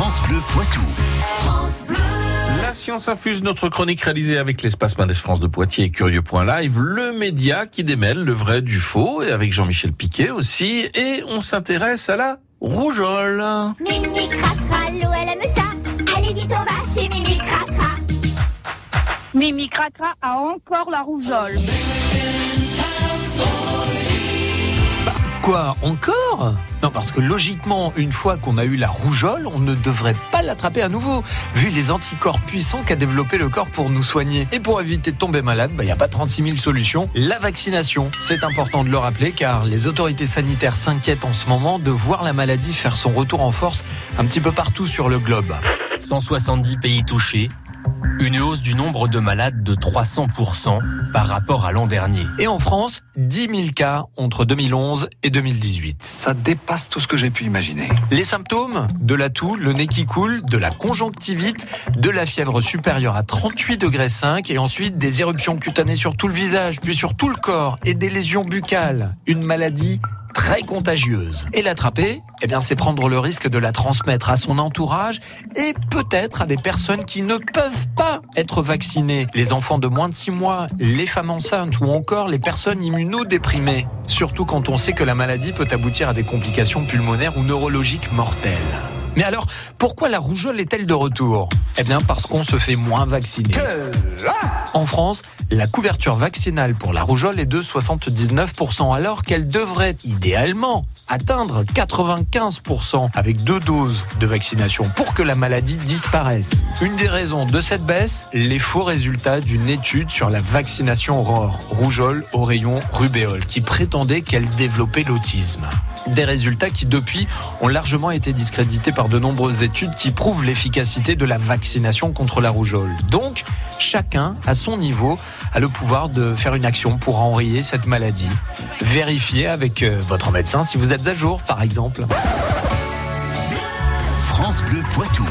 France Bleu Poitou. La science infuse notre chronique réalisée avec l'espace Mendes France de Poitiers et Curieux.live, le média qui démêle le vrai du faux, et avec Jean-Michel Piquet aussi, et on s'intéresse à la rougeole. Mimi cracra, l'eau elle aime ça. Allez vite, on va chez Mimi cracra. Mimi Cracra a encore la rougeole. Encore? Non, parce que logiquement, une fois qu'on a eu la rougeole, on ne devrait pas l'attraper à nouveau, vu les anticorps puissants qu'a développé le corps pour nous soigner. Et pour éviter de tomber malade, il n'y a pas 36 000 solutions. La vaccination, c'est important de le rappeler, car les autorités sanitaires s'inquiètent en ce moment de voir la maladie faire son retour en force un petit peu partout sur le globe. 170 pays touchés, une hausse du nombre de malades de 300% par rapport à l'an dernier. Et en France, 10 000 cas entre 2011 et 2018. Ça dépasse tout ce que j'ai pu imaginer. Les symptômes De la toux, le nez qui coule, de la conjonctivite, de la fièvre supérieure à 38 degrés 5 et ensuite des éruptions cutanées sur tout le visage, puis sur tout le corps et des lésions buccales. Une maladie très contagieuse. Et l'attraper, eh bien, c'est prendre le risque de la transmettre à son entourage et peut-être à des personnes qui ne peuvent pas être vaccinées. Les enfants de moins de 6 mois, les femmes enceintes ou encore les personnes immunodéprimées. Surtout quand on sait que la maladie peut aboutir à des complications pulmonaires ou neurologiques mortelles. Mais alors, pourquoi la rougeole est-elle de retour? Eh bien, parce qu'on se fait moins vacciner. En France, la couverture vaccinale pour la rougeole est de 79%, alors qu'elle devrait idéalement atteindre 95% avec deux doses de vaccination pour que la maladie disparaisse. Une des raisons de cette baisse, les faux résultats d'une étude sur la vaccination Aurore, rougeole rayon rubéole, qui prétendait qu'elle développait l'autisme. Des résultats qui, depuis, ont largement été discrédités par de nombreuses études qui prouvent l'efficacité de la vaccination contre la rougeole. Donc, chacun, à son niveau, a le pouvoir de faire une action pour enrayer cette maladie. Vérifiez avec euh, votre médecin si vous êtes à jour, par exemple. France Bleu Poitou.